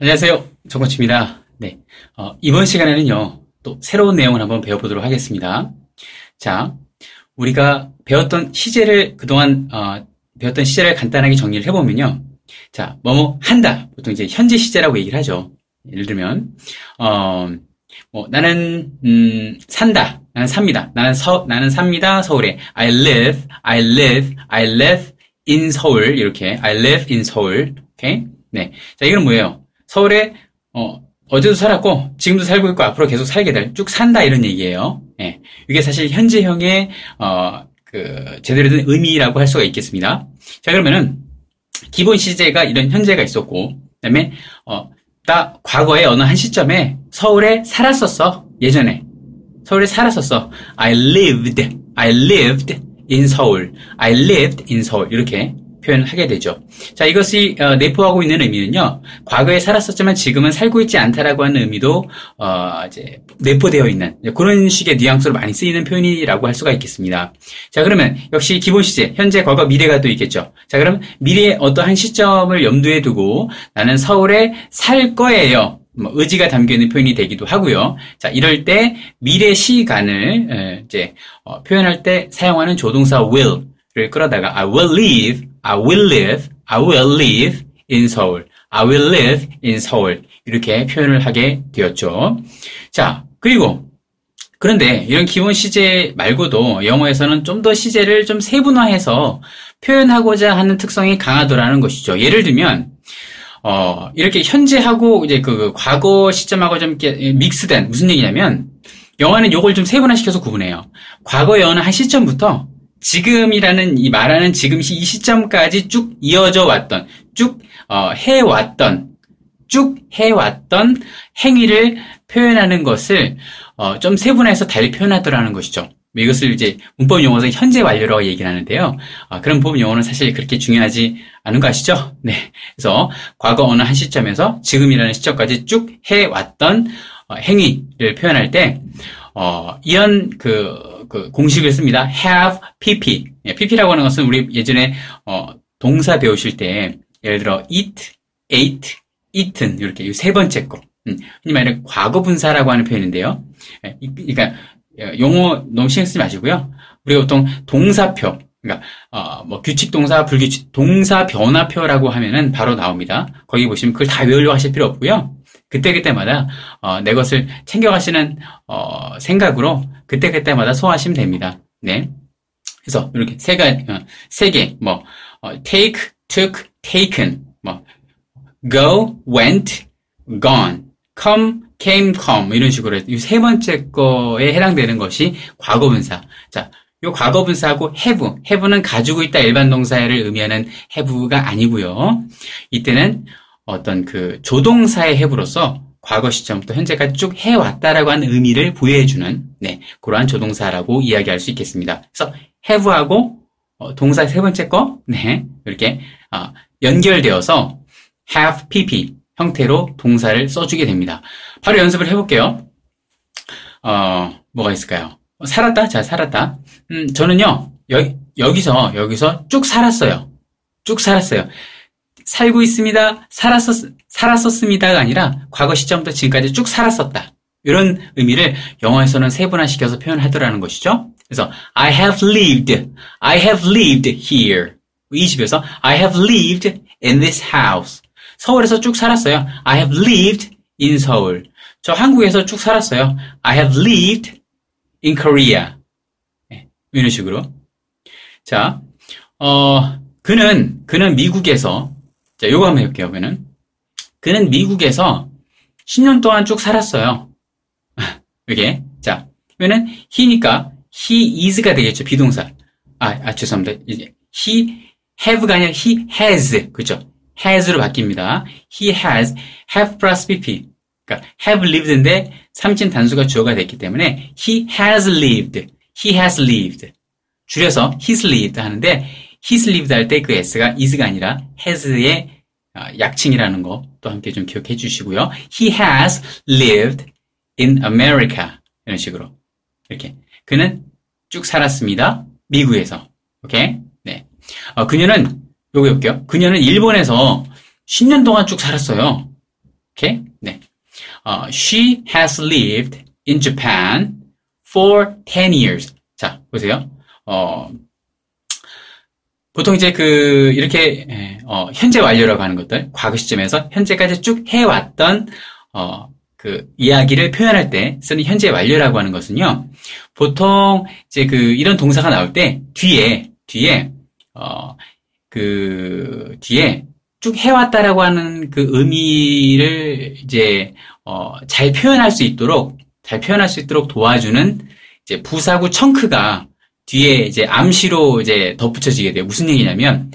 안녕하세요. 정코치입니다. 네. 어, 이번 시간에는요, 또 새로운 내용을 한번 배워보도록 하겠습니다. 자, 우리가 배웠던 시제를 그동안, 어, 배웠던 시제를 간단하게 정리를 해보면요. 자, 뭐뭐 한다. 보통 이제 현재 시제라고 얘기를 하죠. 예를 들면, 어, 뭐, 나는, 음, 산다. 나는 삽니다. 나는 서, 나는 삽니다. 서울에. I live, I live, I live in 서울. 이렇게. I live in 서울. 오케이? 네. 자, 이건 뭐예요? 서울에 어, 어제도 살았고 지금도 살고 있고 앞으로 계속 살게 될 쭉 산다 이런 얘기예요. 예. 이게 사실 현재형의 어, 그 제대로 된 의미라고 할 수가 있겠습니다. 자 그러면은 기본 시제가 이런 현재가 있었고 그다음에 어, 나 과거에 어느 한 시점에 서울에 살았었어 예전에 서울에 살았었어. I lived, I lived in 서울, I lived in 서울 이렇게 표현을 하게 되죠. 자, 이것이 어, 내포하고 있는 의미는요. 과거에 살았었지만 지금은 살고 있지 않다라고 하는 의미도 어, 이제 내포되어 있는 그런 식의 뉘앙스로 많이 쓰이는 표현이라고 할 수가 있겠습니다. 자, 그러면 역시 기본 시제, 현재, 과거, 미래가 또 있겠죠. 자, 그럼 미래의 어떠한 시점을 염두에 두고 나는 서울에 살 거예요. 뭐 의지가 담겨 있는 표현이 되기도 하고요. 자, 이럴 때 미래 시간을 이제 어, 표현할 때 사용하는 조동사 will를 끌어다가 I will live I will live, I will live in Seoul. I will live in Seoul. 이렇게 표현을 하게 되었죠. 자, 그리고 그런데 이런 기본 시제 말고도 영어에서는 좀 더 시제를 좀 세분화해서 표현하고자 하는 특성이 강하더라는 것이죠. 예를 들면 어, 이렇게 현재하고 이제 그 과거 시점하고 좀 믹스된 무슨 얘기냐면 영어는 이걸 좀 세분화시켜서 구분해요. 과거의 어느 한 시점부터 지금이라는 이 말하는 지금 이 시점까지 쭉 이어져 왔던, 쭉 어, 해왔던, 쭉 해왔던 행위를 표현하는 것을 어, 좀 세분화해서 달리 표현하더라는 것이죠. 이것을 이제 문법 용어에서 현재 완료라고 얘기를 하는데요. 어, 그런 문법 용어는 사실 그렇게 중요하지 않은 거 아시죠? 네. 그래서 과거 어느 한 시점에서 지금이라는 시점까지 쭉 해왔던 어, 행위를 표현할 때 어, 이런 그, 그 공식을 씁니다. have, pp. 예, pp라고 하는 것은 우리 예전에 어, 동사 배우실 때 예를 들어 eat, ate, eaten 이렇게 세 번째 거. 음, 흔히 말하는 과거 분사라고 하는 표현인데요. 예, 그러니까 예, 용어 너무 신경 쓰지 마시고요. 우리가 보통 동사표, 그러니까 어, 뭐 규칙 동사, 불규칙 동사 변화표라고 하면은 바로 나옵니다. 거기 보시면 그걸 다 외우려고 하실 필요 없고요. 그때그때마다 어, 내 것을 챙겨가시는 어, 생각으로 그때그때마다 소화하시면 됩니다. 네. 그래서 이렇게 세 가지, 어, 세 개, 뭐 어, take, took, taken, 뭐 go, went, gone, come, came, come 이런 식으로 이 세 번째 거에 해당되는 것이 과거분사. 자, 이 과거분사하고 have, have는 가지고 있다 일반 동사를 의미하는 have가 아니고요. 이때는 어떤 그 조동사의 해부로서 과거 시점부터 현재까지 쭉 해왔다라고 하는 의미를 부여해주는 네, 그러한 조동사라고 이야기할 수 있겠습니다. 그래서 have하고 어, 동사 세 번째 거 네, 이렇게 어, 연결되어서 have pp 형태로 동사를 써주게 됩니다. 바로 연습을 해볼게요. 어, 뭐가 있을까요? 살았다? 자, 살았다. 음, 저는요, 여, 여기서, 여기서 쭉 살았어요. 쭉 살았어요. 살고 있습니다. 살았었, 살았었습니다가 아니라 과거 시점부터 지금까지 쭉 살았었다. 이런 의미를 영어에서는 세분화시켜서 표현하더라는 것이죠. 그래서 I have lived, I have lived here. 이 집에서 I have lived in this house. 서울에서 쭉 살았어요. I have lived in 서울. 저 한국에서 쭉 살았어요. I have lived in Korea. 네, 이런 식으로. 자, 어, 그는, 그는 미국에서 자, 요거 한번 해볼게요, 그는. 그는 미국에서 10년 동안 쭉 살았어요. 이게. 자, 그러면은 he니까 he is가 되겠죠, 비동사. 아, 아 죄송합니다. 이제 he have가 아니라 he has. 그죠? has로 바뀝니다. he has, have plus pp. 그러니까 have lived인데 삼진 단수가 주어가 됐기 때문에 he has lived, he has lived. 줄여서 he's lived 하는데 he's lived 할 때 그 s가 is가 아니라 has의 아, 약칭이라는 거 또 함께 좀 기억해 주시고요. He has lived in America. 이런 식으로. 이렇게. 그는 쭉 살았습니다. 미국에서. 오케이? 네. 어, 그녀는, 요거 볼게요. 그녀는 일본에서 10년 동안 쭉 살았어요. 오케이? 네. 어, she has lived in Japan for 10 years. 자, 보세요. 어, 보통 이제 그, 이렇게, 예, 어, 현재 완료라고 하는 것들, 과거 시점에서 현재까지 쭉 해왔던, 어, 그, 이야기를 표현할 때 쓰는 현재 완료라고 하는 것은요, 보통 이제 그, 이런 동사가 나올 때, 뒤에, 뒤에, 어, 그, 뒤에 쭉 해왔다라고 하는 그 의미를 이제, 어, 잘 표현할 수 있도록, 잘 표현할 수 있도록 도와주는 이제 부사구 청크가 뒤에 이제 암시로 이제 덧붙여지게 돼요. 무슨 얘기냐면, 자,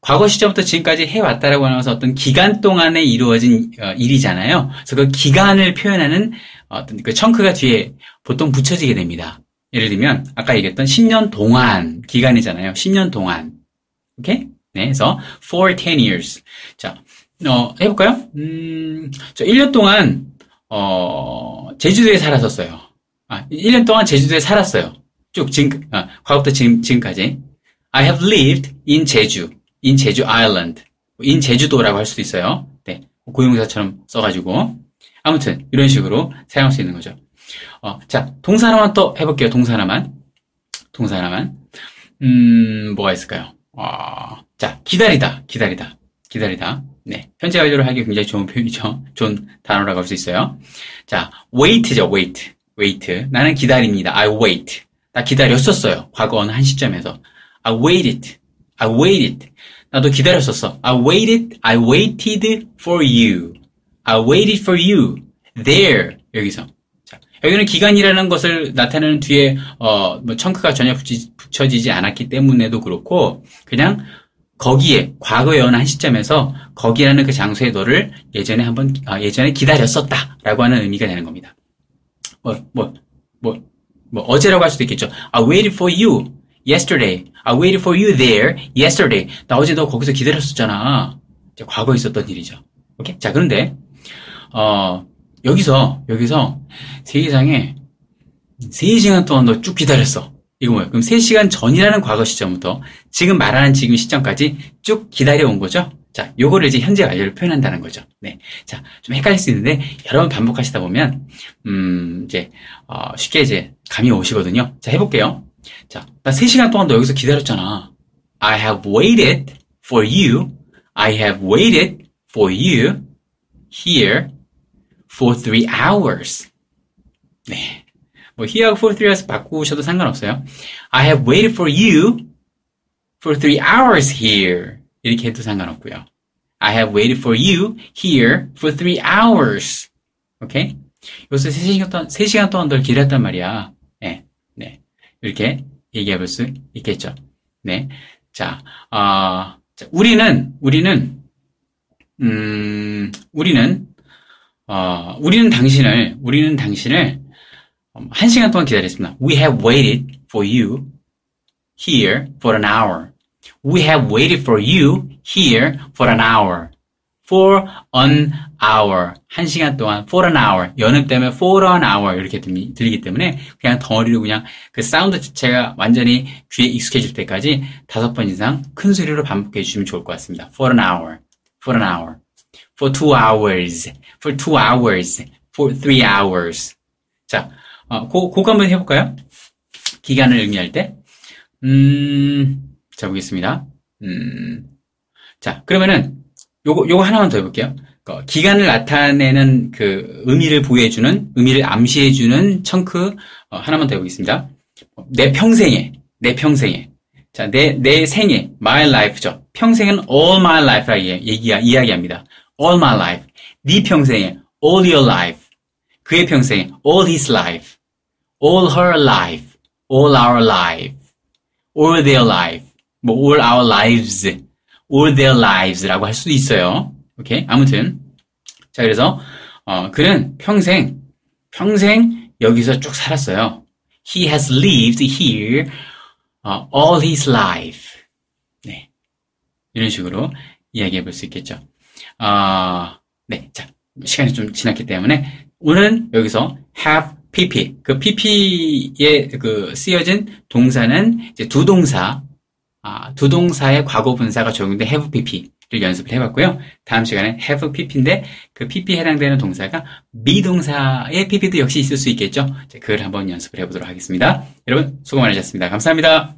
과거 시점부터 지금까지 해왔다라고 하면서 어떤 기간 동안에 이루어진 어, 일이잖아요. 그래서 그 기간을 표현하는 어떤 그 청크가 뒤에 보통 붙여지게 됩니다. 예를 들면, 아까 얘기했던 10년 동안 기간이잖아요. 10년 동안. 오케이? 네, 그래서 for 10 years. 자, 어, 해볼까요? 음, 저 1년 동안, 어, 제주도에 살았었어요. 아, 1년 동안 제주도에 살았어요. 쭉 지금 아, 과거부터 지금 지금까지 I have lived in 제주, in 제주 island, in 제주도라고 할 수도 있어요. 네, 고용사처럼 써가지고 아무튼 이런 식으로 사용할 수 있는 거죠. 어, 자 동사 하나만 또 해볼게요. 동사 하나만, 동사 하나만. 음, 뭐가 있을까요? 어, 자 기다리다, 기다리다, 기다리다. 네, 현재 완료를 하기 굉장히 좋은 표현이죠. 좋은 단어라고 할 수 있어요. 자, wait죠, wait, wait. 나는 기다립니다. I wait. 나 기다렸었어요. 과거 어느 한 시점에서. I waited. I waited. 나도 기다렸었어. I waited. I waited for you. I waited for you. There. 여기서. 자, 여기는 기간이라는 것을 나타내는 뒤에 어, 뭐 청크가 전혀 붙이, 붙여지지 않았기 때문에도 그렇고 그냥 거기에 과거의 어느 한 시점에서 거기라는 그 장소에 너를 예전에 한번 아, 예전에 기다렸었다라고 하는 의미가 되는 겁니다. 뭐 뭐, 뭐, 뭐, 어제라고 할 수도 있겠죠. I waited for you yesterday. I waited for you there yesterday. 나 어제 너 거기서 기다렸었잖아. 이제 과거에 있었던 일이죠. 오케이? 자, 그런데, 어, 여기서, 여기서 세상에 3시간 동안 너 쭉 기다렸어. 이거 뭐예요? 그럼 3시간 전이라는 과거 시점부터 지금 말하는 지금 시점까지 쭉 기다려온 거죠? 자, 요거를 이제 현재 완료를 표현한다는 거죠. 네. 자, 좀 헷갈릴 수 있는데, 여러 번 반복하시다 보면, 음, 이제, 어, 쉽게 이제 감이 오시거든요. 자, 해볼게요. 자, 나 3시간 동안 너 여기서 기다렸잖아. I have waited for you. I have waited for you here for three hours. 네. 뭐, here하고 for three hours 바꾸셔도 상관없어요. I have waited for you for three hours here. 이렇게 해도 상관없고요. I have waited for you here for three hours. 오케이? 여기서 3시간 동안, 3시간 동안 널 기다렸단 말이야. 네, 네. 이렇게 얘기해 볼 수 있겠죠. 네. 자, 어, 자, 우리는, 우리는, 음, 우리는, 어, 우리는 당신을, 우리는 당신을 한 시간 동안 기다렸습니다. We have waited for you here for an hour. We have waited for you here for an hour. For an hour. 한 시간 동안 for an hour. 여름 때문에 for an hour 이렇게 들리기 때문에 그냥 덩어리로 그냥 그 사운드 자체가 완전히 귀에 익숙해질 때까지 다섯 번 이상 큰 소리로 반복해 주시면 좋을 것 같습니다. For an hour. For an hour. For two hours. For two hours. For three hours. 자, 어, 고, 그거 한번 해볼까요? 기간을 의미할 때. 음, 자, 보겠습니다. 음, 자, 그러면은, 요거, 요거 하나만 더 해볼게요. 그 기간을 나타내는 그 의미를 부여해주는, 의미를 암시해주는 청크, 어, 하나만 더 해보겠습니다. 내 평생에, 내 평생에. 자, 내, 내 생에, my life죠. 평생은 all my life라 얘기, 이야기합니다. all my life. 네 평생에, all your life. 그의 평생에, all his life. all her life. all our life. all their life. 뭐 all our lives, all their lives라고 할 수도 있어요. 오케이? 아무튼 자 그래서 어, 그는 평생 평생 여기서 쭉 살았어요. He has lived here uh, all his life. 네, 이런 식으로 이야기해 볼 수 있겠죠. 아, 네, 자 시간이 좀 지났기 때문에 오늘은 여기서 have pp 그 pp에 그 쓰여진 동사는 이제 두 동사 아, 두 동사의 과거 분사가 적용된 have pp 연습을 해봤고요. 다음 시간에 have pp인데 그 pp에 해당되는 동사가 미동사의 pp도 역시 있을 수 있겠죠. 그걸 한번 연습을 해보도록 하겠습니다. 여러분 수고 많으셨습니다. 감사합니다.